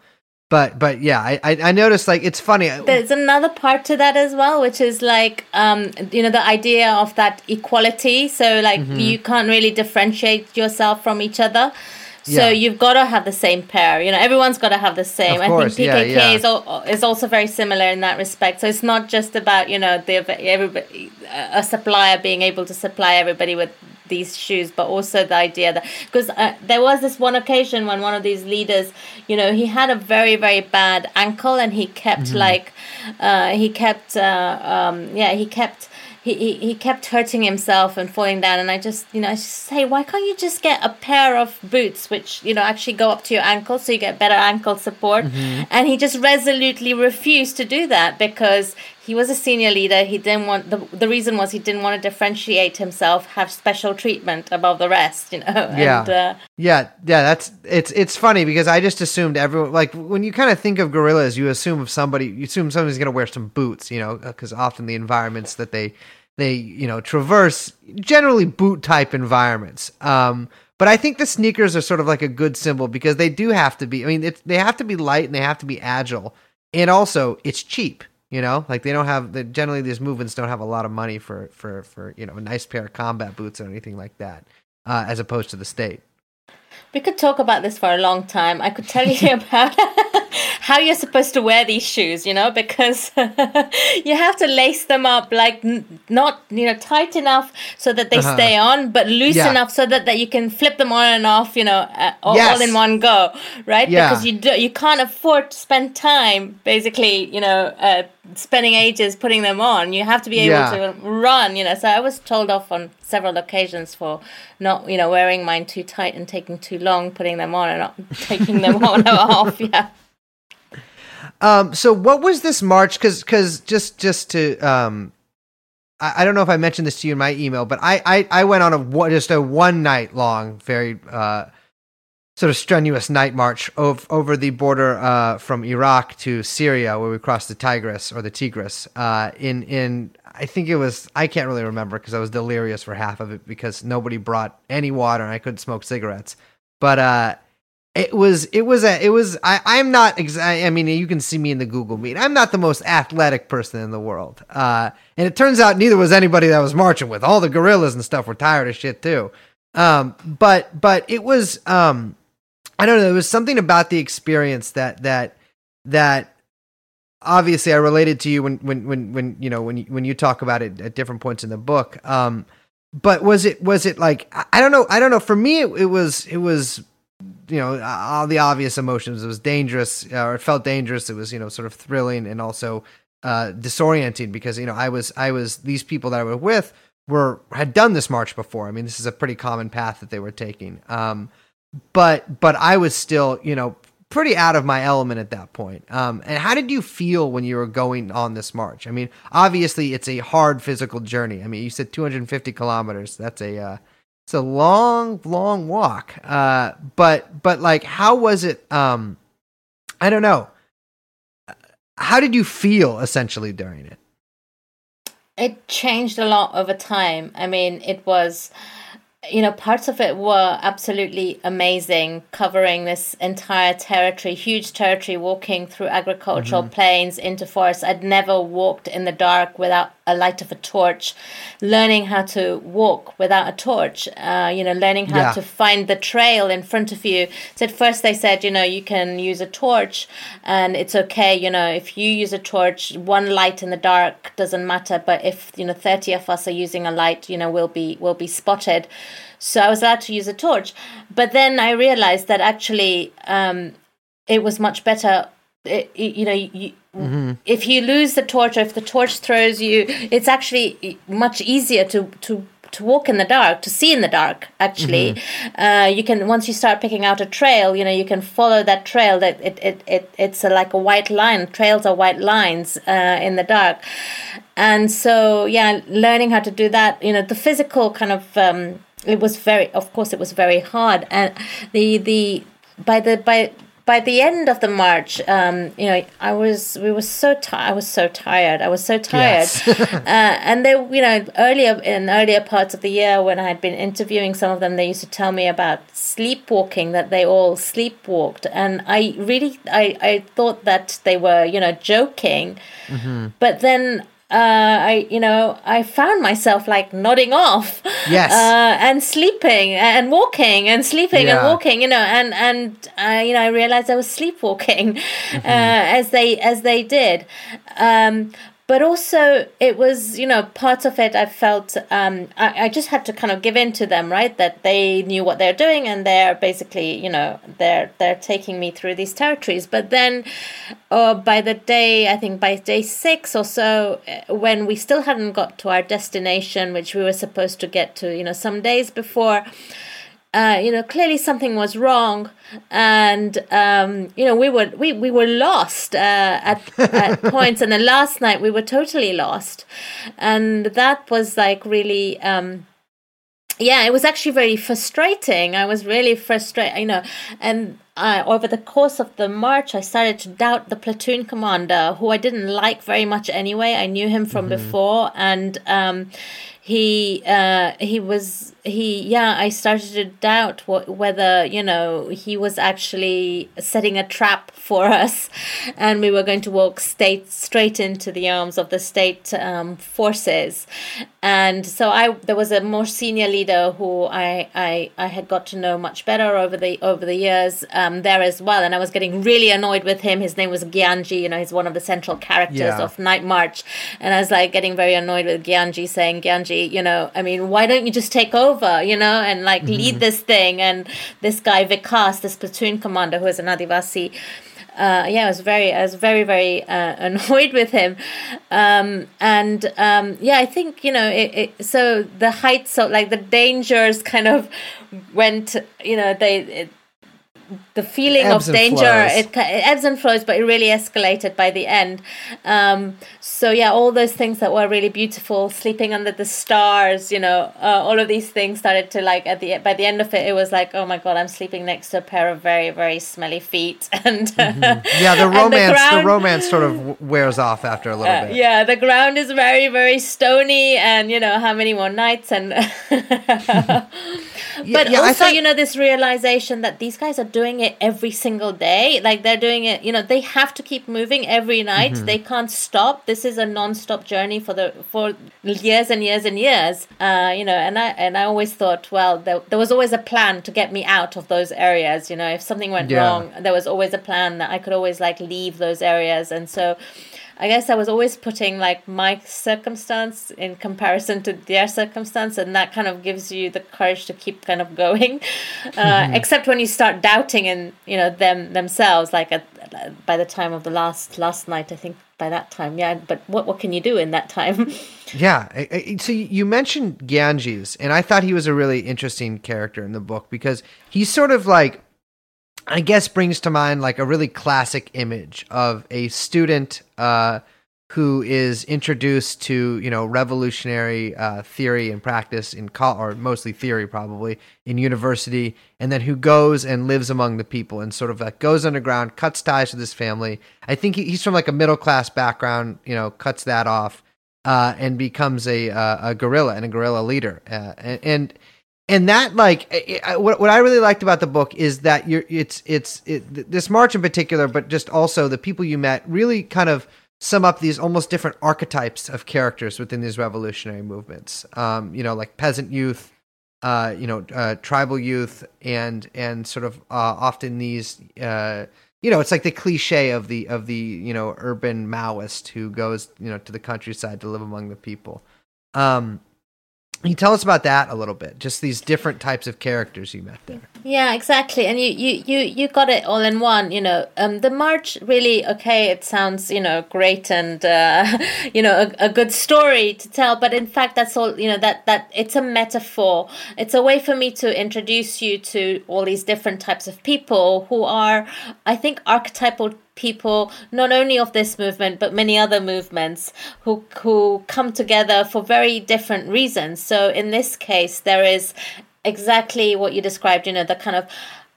but but yeah I, I noticed like it's funny there's another part to that as well which is like um you know the idea of that equality so like mm-hmm. you can't really differentiate yourself from each other So Yeah. you've got to have the same pair. You know, everyone's got to have the same. Of I course, think yeah, PKK yeah. is al- is also very similar in that respect. So it's not just about you know the everybody a supplier being able to supply everybody with these shoes, but also the idea that because uh, there was this one occasion when one of these leaders, you know, he had a very very bad ankle and he kept Mm-hmm. like uh, he kept uh, um, yeah he kept. He, he, he kept hurting himself and falling down and I just you know I just say why can't you just get a pair of boots which you know actually go up to your ankle so you get better ankle support and he just resolutely refused to do that because he was a senior leader he didn't want the, the reason was he didn't want to differentiate himself have special treatment above the rest you know *laughs* Yeah. and uh, Yeah, yeah, that's it's it's funny because I just assumed everyone like when you kind of think of guerrillas, you assume of somebody, you assume somebody's going to wear some boots, you know, because often the environments that they they you know traverse generally boot type environments. Um, but I think the sneakers are sort of like a good symbol because they do have to be. I mean, it's, they have to be light and they have to be agile, and also it's cheap. You know, like they don't have the generally these movements don't have a lot of money for for for you know a nice pair of combat boots or anything like that, uh, as opposed to the state. We could talk about this for a long time. I could tell you *laughs* about *laughs* how you're supposed to wear these shoes, you know, because *laughs* you have to lace them up like n- not, you know, tight enough so that they Uh-huh. stay on, but loose Yeah. enough so that, that you can flip them on and off, you know, uh, all, Yes. all in one go, right? Yeah. Because you do, you can't afford to spend time basically, you know, uh, spending ages putting them on. You have to be able Yeah. to run, you know. So I was told off on several occasions for not, you know, wearing mine too tight and taking too long putting them on and not *laughs* taking them on and off. Yeah. Um, so what was this march? Because because just just to um, I, I don't know if I mentioned this to you in my email, but I I, I went on a just a one night long, very uh, sort of strenuous night march over over the border uh, from Iraq to Syria, where we crossed the Tigris or the Tigris. Uh, in in I think it was I can't really remember because I was delirious for half of it because nobody brought any water and I couldn't smoke cigarettes. But uh, it was it was a it was I I'm not exa- I mean you can see me in the Google Meet. I'm not the most athletic person in the world. Uh, and it turns out neither was anybody that was marching with. All the guerrillas and stuff were tired of shit too. Um, but but it was um, I don't know. There was something about the experience that that that obviously I related to you when when when when you know when you, when you talk about it at different points in the book. Um, but was it was it like I- I don't know I don't know. For me, it, it was it was you know all the obvious emotions. It was dangerous, uh, or it felt dangerous. It was you know sort of thrilling and also uh, disorienting because you know I was I was these people that I was with were had done this march before. I mean, this is a pretty common path that they were taking. Um, but but I was still you know pretty out of my element at that point. Um, and how did you feel when you were going on this march? I mean, obviously it's a hard physical journey. I mean, you said 250 kilometers. That's a uh, it's a long long walk. Uh, but but like, how was it? Um, I don't know. How did you feel essentially during it? It changed a lot over time. I mean, it was, you know, parts of it were absolutely amazing, covering this entire territory, huge territory, walking through agricultural plains into forests. I'd never walked in the dark without a light of a torch, learning how to walk without a torch, uh, you know, learning how Yeah. to find the trail in front of you. So at first they said, you know, you can use a torch and it's okay, you know, if you use a torch, one light in the dark doesn't matter. But if, you know, 30 of us are using a light, you know, we'll be, we'll be spotted. So I was allowed to use a torch. But then I realized that actually um, it was much better. It, you know, you, if you lose the torch or if the torch throws you, it's actually much easier to, to to walk in the dark, to see in the dark. Actually, uh, you can once you start picking out a trail, you know you can follow that trail. That it it, it it's a, like a white line. Trails are white lines uh, in the dark, and so yeah, learning how to do that. You know, the physical kind of um, it was very. Of course, it was very hard, and the the by the by by the end of the march, um, you know, I was we were so tired. I was so tired. I was so tired. Yes. *laughs* uh, and they, you know, earlier in earlier parts of the year when I had been interviewing some of them, they used to tell me about sleepwalking that they all sleepwalked, and I really I I thought that they were you know joking, but then I, you know, I found myself like nodding off, yes, uh, and sleeping and walking and sleeping yeah. and walking, you know, and and uh, you know, I realized I was sleepwalking mm-hmm. uh, as they as they did. Um, but also it was you know part of it i felt um, I, I, just had to kind of give in to them right? That they knew what they're doing and they're basically you know they're they're taking me through these territories. But then uh, by the day i think by day six or so uh, when we still hadn't got to our destination which we were supposed to get to you know some days before uh, you know, clearly something was wrong, and um, you know, we were we, we were lost uh, at at *laughs* points, and then last night we were totally lost, and that was like really. Um, yeah, it was actually very frustrating. I was really frustrated, you know, and uh, over the course of the march, I started to doubt the platoon commander, who I didn't like very much anyway. I knew him from mm-hmm. before, and um, he uh, he was he yeah i started to doubt what, whether you know he was actually setting a trap for *laughs* us. And we were going to walk state straight into the arms of the state um, forces. And so i there was a more senior leader who I, I i had got to know much better over the over the years um, there as well. And i was getting really annoyed with him. His name was gyanji you know he's one of the central characters yeah. of Nightmarch. And i was like getting very annoyed with gyanji saying gyanji you know i mean why don't you just take over over, you know, and like mm-hmm. lead this thing. And this guy Vikas, this platoon commander who is an Adivasi, uh, yeah, I was very, I was very, very uh, *laughs* annoyed with him, um, and um, yeah, I think you know, it, it, so the heights of like the dangers kind of went, you know, they it, the feeling of danger it, it, ebbs and flows but it really escalated by the end. Um, so yeah all those things that were really beautiful sleeping under the stars you know uh, all of these things started to like at the by the end of it it was like oh my god i'm sleeping next to a pair of very very smelly feet. *laughs* And mm-hmm. yeah the *laughs* romance the, ground, the, romance sort of wears off after a little uh, bit. yeah the ground is very very stony and you know how many more nights and *laughs* but yeah, also thought... you know this realization that these guys are doing it every single day. Like they're doing it you know they have to keep moving every night. Mm-hmm. they can't stop. This is a non-stop journey for the for years and years and years. Uh, you know and i and i always thought well there, there was always a plan to get me out of those areas you know. If something went yeah. wrong there was always a plan that i could always like leave those areas. And so I guess I was always putting like my circumstance in comparison to their circumstance, and that kind of gives you the courage to keep kind of going. *laughs* Uh, mm-hmm. Except when you start doubting in you know them themselves, like at, by the time of the last last night, I think by that time, yeah. But what what can you do in that time? *laughs* yeah. So you mentioned Gyanjis, and I thought he was a really interesting character in the book because he's sort of like I guess brings to mind like a really classic image of a student uh, who is introduced to you know revolutionary uh, theory and practice in college, or mostly theory probably in university, and then who goes and lives among the people and sort of like goes underground, cuts ties with his family. I think he, he's from like a middle class background, you know, cuts that off uh, and becomes a uh, a guerrilla and a guerrilla leader, uh, and, and and that like what what I really liked about the book is that you're it's it's it, this march in particular, but just also the people you met really kind of sum up these almost different archetypes of characters within these revolutionary movements. Um, you know, like peasant youth, uh, you know, uh, tribal youth, and and sort of uh, often these. Uh, you know, it's like the cliche of the of the you know urban Maoist who goes you know to the countryside to live among the people. Um, can you tell us about that a little bit? Just these different types of characters you met there. Yeah, exactly. And you you you you got it all in one. You know, um, the march really okay. It sounds you know great and uh, *laughs* you know a, a good story to tell, but in fact that's all. You know that that it's a metaphor. It's a way for me to introduce you to all these different types of people who are, I think, archetypal people not only of this movement but many other movements who who come together for very different reasons so in this case there is exactly what you described you know the kind of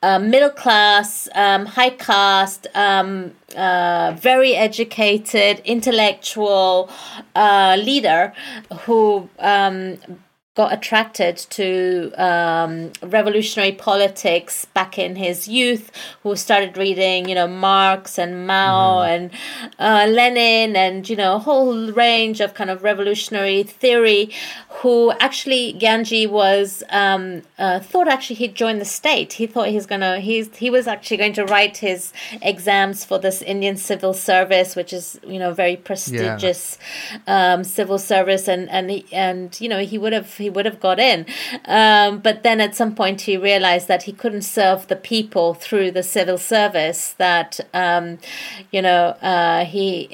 uh, middle class, um, high caste, um, uh, very educated, intellectual uh, leader who um, got attracted to um, revolutionary politics back in his youth, who started reading, you know, Marx and Mao mm. and uh, Lenin and, you know, a whole range of kind of revolutionary theory, who actually, Gyanji was, um, uh, thought actually he'd join the state. He thought he's going to, he's, he was actually going to write his exams for this Indian civil service, which is, you know, very prestigious yeah. um, civil service. And, and, he, and, you know, he would have, he would have got in. Um, but then at some point he realized that he couldn't serve the people through the civil service. That um, you know uh, he,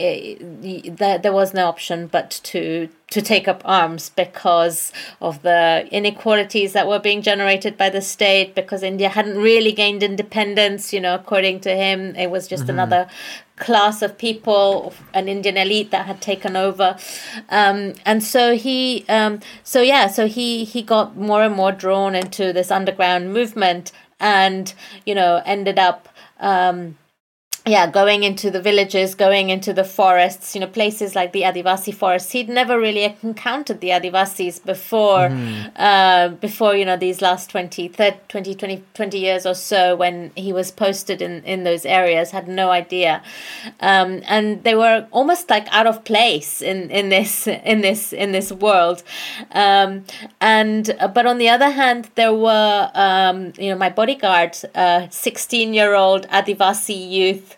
he that there was no option but to to take up arms because of the inequalities that were being generated by the state because India hadn't really gained independence you know according to him it was just mm-hmm. another class of people, an Indian elite that had taken over, um, and so he, um, so yeah, so he he got more and more drawn into this underground movement, and you know ended up. Um, yeah, going into the villages, going into the forests, you know, places like the Adivasi forests. He'd never really encountered the Adivasis before, mm. uh, before, you know, these last 20, 30, 20, 20, 20 years or so when he was posted in, in those areas, had no idea. Um, and they were almost like out of place in, in this, *laughs* in this, in this world. Um, and, uh, but on the other hand, there were, um, you know, my bodyguard, 16 uh, year old Adivasi youth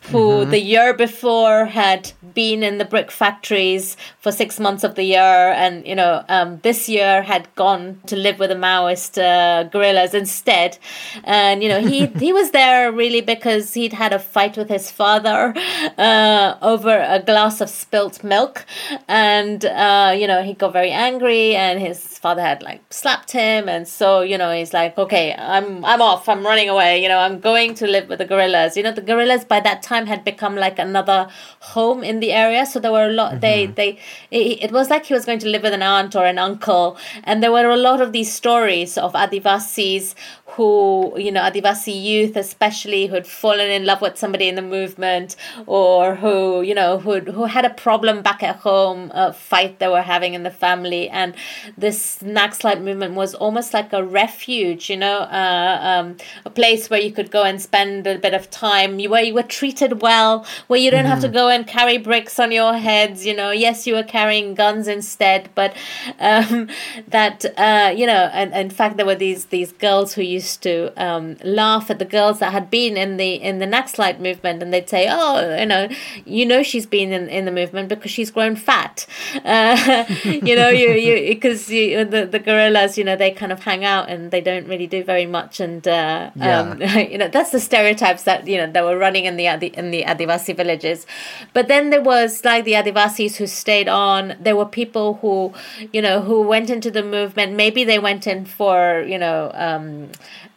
who mm-hmm. the year before had been in the brick factories for six months of the year, and you know um, this year had gone to live with the Maoist uh, guerrillas instead. And you know he *laughs* he was there really because he'd had a fight with his father uh, over a glass of spilt milk, and uh, you know he got very angry, and his father had like slapped him, and so you know he's like, okay, I'm I'm off, I'm running away, you know, I'm going to live with the guerrillas. You know, the guerrillas by that time had become like another home in the area, so there were a lot. Mm-hmm. They they it, it, was like he was going to live with an aunt or an uncle, and there were a lot of these stories of Adivasis who, you know, Adivasi youth especially who had fallen in love with somebody in the movement or who, you know, who, who had a problem back at home, a fight they were having in the family. And this Naxalite movement was almost like a refuge, you know, uh, um, a place where you could go and spend a bit of time, where you were treated well, where you don't mm-hmm. have to mm-hmm. go and carry bricks on your heads, you know. Yes, you were carrying guns instead, but um, *laughs* that, uh, you know, and, and in fact, there were these, these girls who used to um, laugh at the girls that had been in the in the Naxalite movement, and they'd say, "Oh, you know, you know, she's been in, in the movement because she's grown fat." Uh, *laughs* you know, you you *laughs* because the the guerrillas, you know, they kind of hang out and they don't really do very much, and uh, yeah. um, you know, that's the stereotypes that you know that were running in the the in the Adivasi villages. But then there was like the Adivasis who stayed on. There were people who, you know, who went into the movement. Maybe they went in for you know. Um,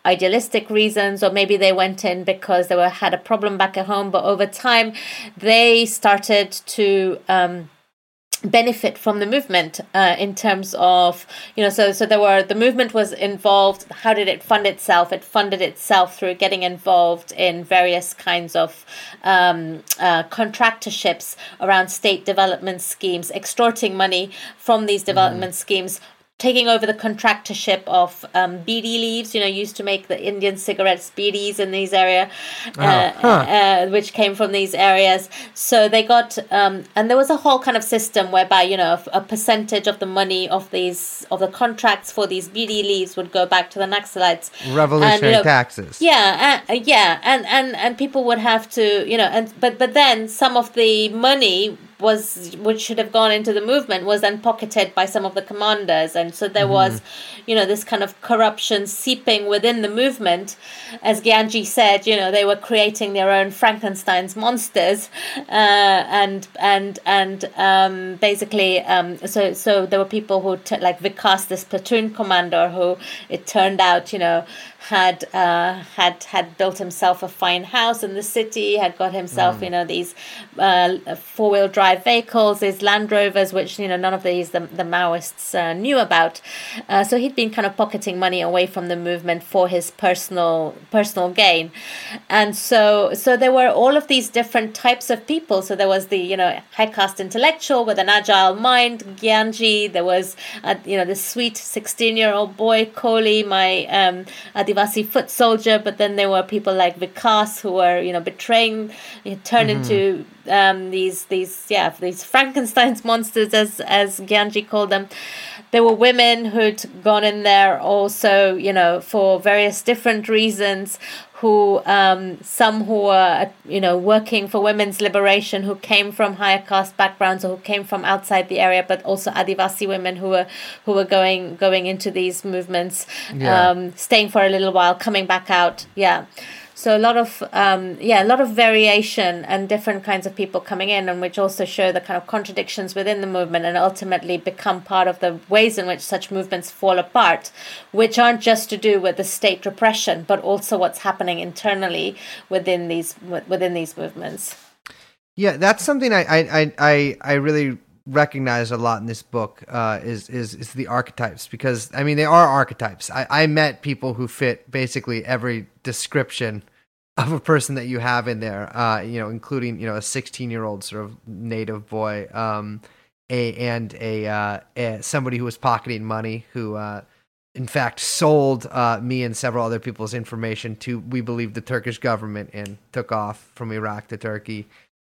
idealistic reasons or maybe they went in because they were had a problem back at home but over time they started to um, benefit from the movement uh, in terms of you know so so there were the movement was involved how did it fund itself it funded itself through getting involved in various kinds of um, uh, contractorships around state development schemes extorting money from these development mm. schemes taking over the contractorship of um, leaves. You know, used to make the Indian cigarettes bidis in these area, oh, uh, huh. uh, which came from these areas. So they got, um, and there was a whole kind of system whereby you know a, percentage of the money of these of the contracts for these bidi leaves would go back to the Naxalites. Revolutionary and, you know, taxes. Yeah, uh, yeah, and and and people would have to, you know, and but but then some of the money was which should have gone into the movement was then pocketed by some of the commanders and so there mm-hmm. was you know this kind of corruption seeping within the movement as Gyanji said you know they were creating their own Frankenstein's monsters uh, and and and um, basically um, so so there were people who t- like Vikas this platoon commander who it turned out you know had uh, had had built himself a fine house in the city had got himself mm. you know these uh, four wheel drive vehicles, these Land Rovers, which you know none of these the, the Maoists uh, knew about. Uh, so he'd been kind of pocketing money away from the movement for his personal personal gain, and so so there were all of these different types of people. So there was the you know high caste intellectual with an agile mind, Gyanji. There was uh, you know the sweet sixteen year old boy Koli, my um, Adivasi foot soldier. But then there were people like Vikas who were you know betraying, you know, turned mm-hmm. into um, these these yeah these Frankenstein's monsters as as Gyanji called them. There were women who'd gone in there also, you know, for various different reasons. Who um, some who were you know working for women's liberation, who came from higher caste backgrounds or who came from outside the area, but also Adivasi women who were who were going going into these movements, yeah. um, staying for a little while, coming back out. Yeah. So a lot of um, yeah, a lot of variation and different kinds of people coming in, and which also show the kind of contradictions within the movement, and ultimately become part of the ways in which such movements fall apart, which aren't just to do with the state repression, but also what's happening internally within these within these movements. Yeah, that's something I I I I really recognize a lot in this book uh, is is is the archetypes because I mean they are archetypes. I, I met people who fit basically every description of a person that you have in there. Uh, you know, including you know a 16 year old sort of native boy, um, a and a, uh, a somebody who was pocketing money who. Uh, in fact, sold uh, me and several other people's information to, we believe, the Turkish government and took off from Iraq to Turkey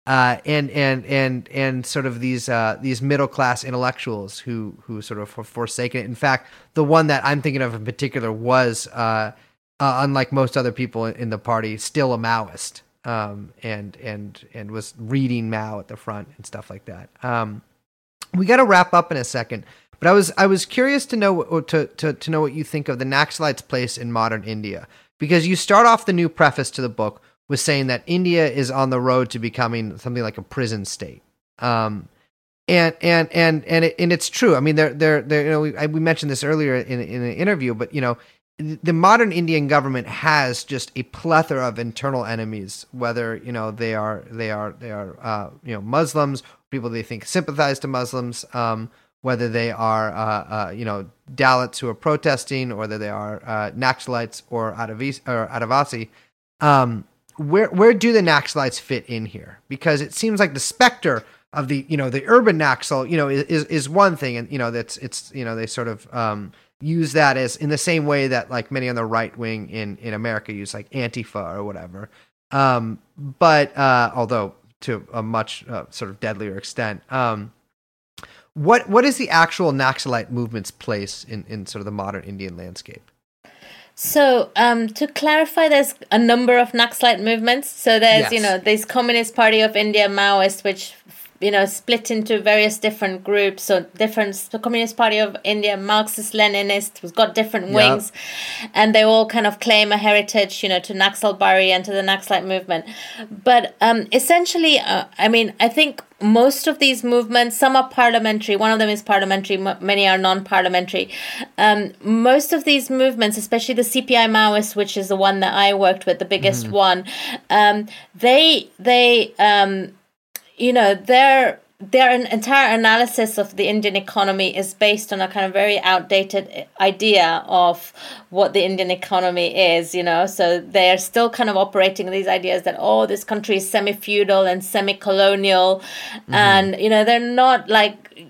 uh, and and and and sort of these uh, these middle class intellectuals who who sort of forsaken it. In fact, the one that I'm thinking of in particular was, uh, unlike most other people in the party, still a Maoist, um, and and and was reading Mao at the front and stuff like that. Um, we got to wrap up in a second, but I was I was curious to know to to to know what you think of the Naxalites' place in modern India because you start off the new preface to the book with saying that India is on the road to becoming something like a prison state. Um, and and and and it, and it's true. I mean, they're they're, they're you know we, I, we mentioned this earlier in in an interview, but you know, the modern Indian government has just a plethora of internal enemies. Whether you know they are they are they are uh, you know Muslims, people they think sympathize to Muslims, um, whether they are uh, uh, you know Dalits who are protesting, or whether they are uh, Naxalites or Adavis or Adivasi. Um, where where do the Naxalites fit in here? Because it seems like the specter of the you know the urban Naxal you know is is one thing, and you know that's it's you know they sort of um, use that as in the same way that like many on the right wing in in America use like Antifa or whatever. Um, but uh, although to a much uh, sort of deadlier extent. Um, what what is the actual Naxalite movement's place in, in sort of the modern Indian landscape? So, um, to clarify, there's a number of Naxalite movements. So there's, yes. you know, there's Communist Party of India, Maoist, which you know split into various different groups so different the communist party of india marxist leninist has got different wings yep. and they all kind of claim a heritage you know to naxalbari and to the naxalite movement but um, essentially uh, i mean i think most of these movements some are parliamentary one of them is parliamentary many are non-parliamentary um, most of these movements especially the cpi maoist which is the one that i worked with the biggest mm. one um, they they um, you know, their their entire analysis of the Indian economy is based on a kind of very outdated idea of what the Indian economy is, you know. So they are still kind of operating these ideas that oh, this country is semi-feudal and semi-colonial, mm-hmm. and you know they're not like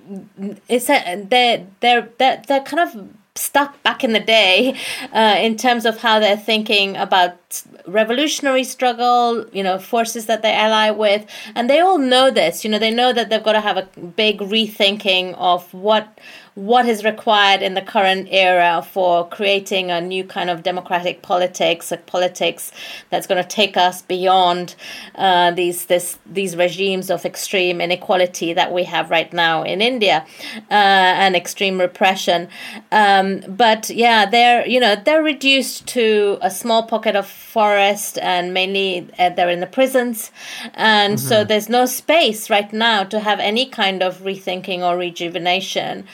it's a, they they're they're they're kind of stuck back in the day uh, in terms of how they're thinking about revolutionary struggle, you know, forces that they ally with. And they all know this, you know, they know that they've got to have a big rethinking of what what is required in the current era for creating a new kind of democratic politics, a politics that's going to take us beyond uh, these this these regimes of extreme inequality that we have right now in India uh, and extreme repression. Um, but yeah, they're you know they're reduced to a small pocket of forest and mainly uh, they're in the prisons, and mm-hmm. so there's no space right now to have any kind of rethinking or rejuvenation.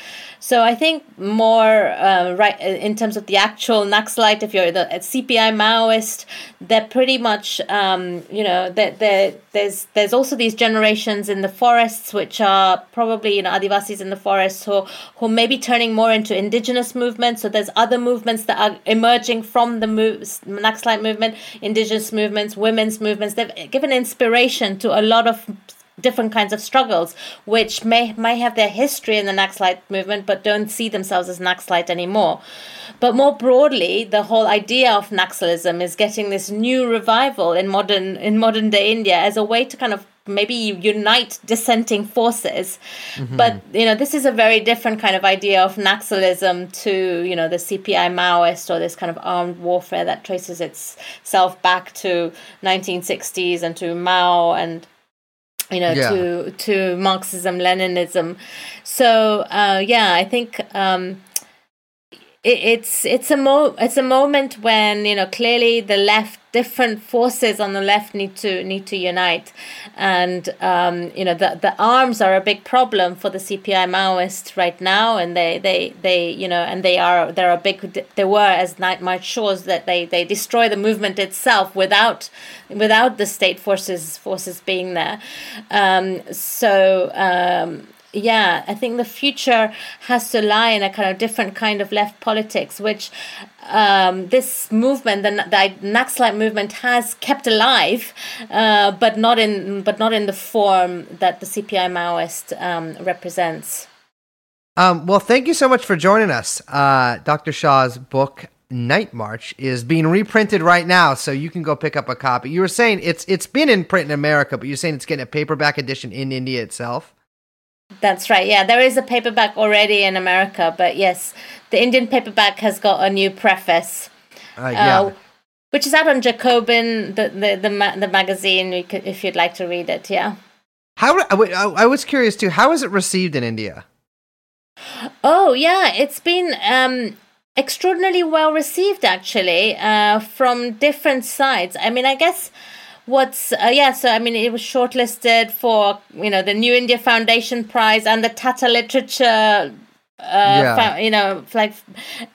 So I think more uh, right in terms of the actual Naxalite, if you're the CPI Maoist, they're pretty much um, you know that there's there's also these generations in the forests which are probably you know Adivasis in the forests who who may be turning more into indigenous movements. So there's other movements that are emerging from the move, Naxalite movement, indigenous movements, women's movements. They've given inspiration to a lot of different kinds of struggles, which may may have their history in the Naxalite movement, but don't see themselves as Naxalite anymore. But more broadly, the whole idea of Naxalism is getting this new revival in modern in modern day India as a way to kind of maybe unite dissenting forces mm-hmm. but you know this is a very different kind of idea of naxalism to you know the cpi maoist or this kind of armed warfare that traces itself back to 1960s and to mao and you know yeah. to to marxism leninism so uh, yeah i think um, it, it's it's a mo it's a moment when you know clearly the left different forces on the left need to need to unite. And um, you know the the arms are a big problem for the CPI Maoists right now. And they they they you know and they are they're a big they were as Nightmarch shows that they they destroy the movement itself without without the state forces forces being there. Um, so um, yeah, I think the future has to lie in a kind of different kind of left politics, which um, this movement, the, the Naxalite movement, has kept alive, uh, but not in but not in the form that the CPI Maoist um, represents. Um, well, thank you so much for joining us. Uh, Dr. Shah's book Nightmarch is being reprinted right now, so you can go pick up a copy. You were saying it's it's been in print in America, but you're saying it's getting a paperback edition in India itself. That's right. Yeah, there is a paperback already in America, but yes, the Indian paperback has got a new preface. Uh, yeah. Uh, which is out on Jacobin, the the the, ma- the magazine. You could, if you'd like to read it, yeah. How I, I was curious too. How is it received in India? Oh yeah, it's been um, extraordinarily well received actually uh, from different sides. I mean, I guess what's uh, yeah so i mean it was shortlisted for you know the new india foundation prize and the tata literature uh, yeah. you know, like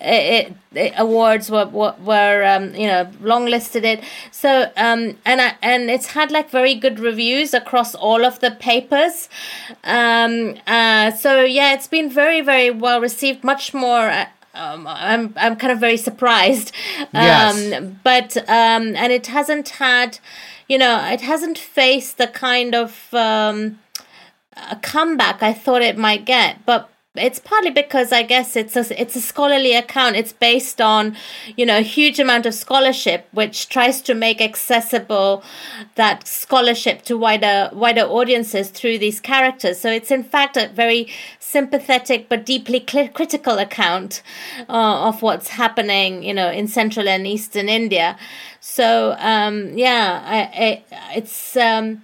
it, it, awards were were, were um, you know long listed it. So um, and I, and it's had like very good reviews across all of the papers. Um, uh, so yeah, it's been very very well received. Much more. Uh, um, I'm I'm kind of very surprised. Yes. Um, but um, and it hasn't had you know, it hasn't faced the kind of um, a comeback I thought it might get. But it's partly because I guess it's a it's a scholarly account. It's based on you know a huge amount of scholarship, which tries to make accessible that scholarship to wider wider audiences through these characters. So it's in fact a very sympathetic but deeply cl- critical account uh, of what's happening, you know, in central and eastern India. So um, yeah, I, I, it's. Um,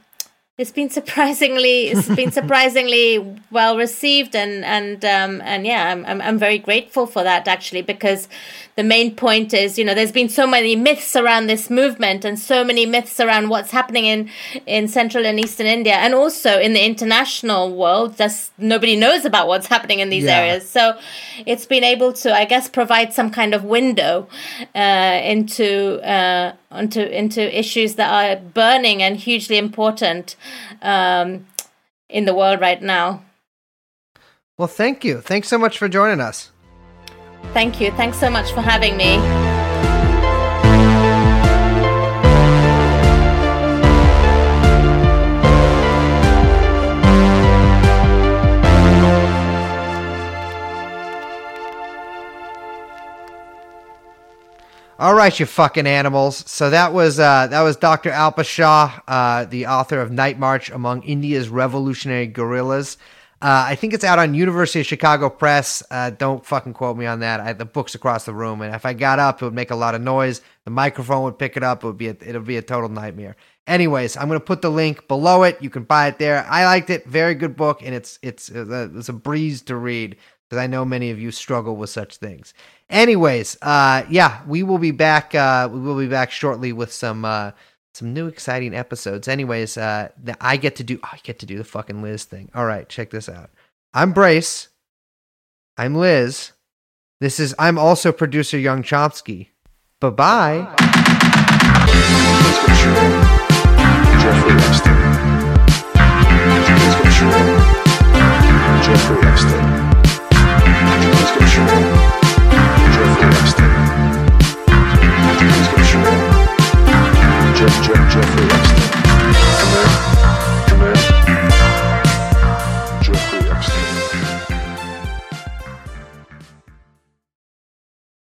it's been surprisingly it's been *laughs* surprisingly well received and and um, and yeah I'm, I'm I'm very grateful for that actually because the main point is, you know, there's been so many myths around this movement and so many myths around what's happening in, in Central and Eastern India and also in the international world. Just nobody knows about what's happening in these yeah. areas. So it's been able to, I guess, provide some kind of window uh, into uh, into into issues that are burning and hugely important um, in the world right now. Well, thank you. Thanks so much for joining us. Thank you. Thanks so much for having me. All right, you fucking animals. So that was uh, that was Dr. Alpa Shah, uh, the author of Nightmarch Among India's Revolutionary Guerrillas. Uh, I think it's out on University of Chicago Press. Uh, don't fucking quote me on that. I, the book's across the room, and if I got up, it would make a lot of noise. The microphone would pick it up. It would be a, it'll be a total nightmare. Anyways, I'm gonna put the link below it. You can buy it there. I liked it. Very good book, and it's it's uh, it's a breeze to read because I know many of you struggle with such things. Anyways, uh, yeah, we will be back. Uh, we will be back shortly with some uh, some new exciting episodes. Anyways, uh, I get to do oh, I get to do the fucking Liz thing. All right, check this out. I'm Brace. I'm Liz. This is I'm also producer Young Chomsky. Bye bye. Jeffrey Epstein. Jeffrey Epstein. Jeff, Jeff, Jeffrey Epstein.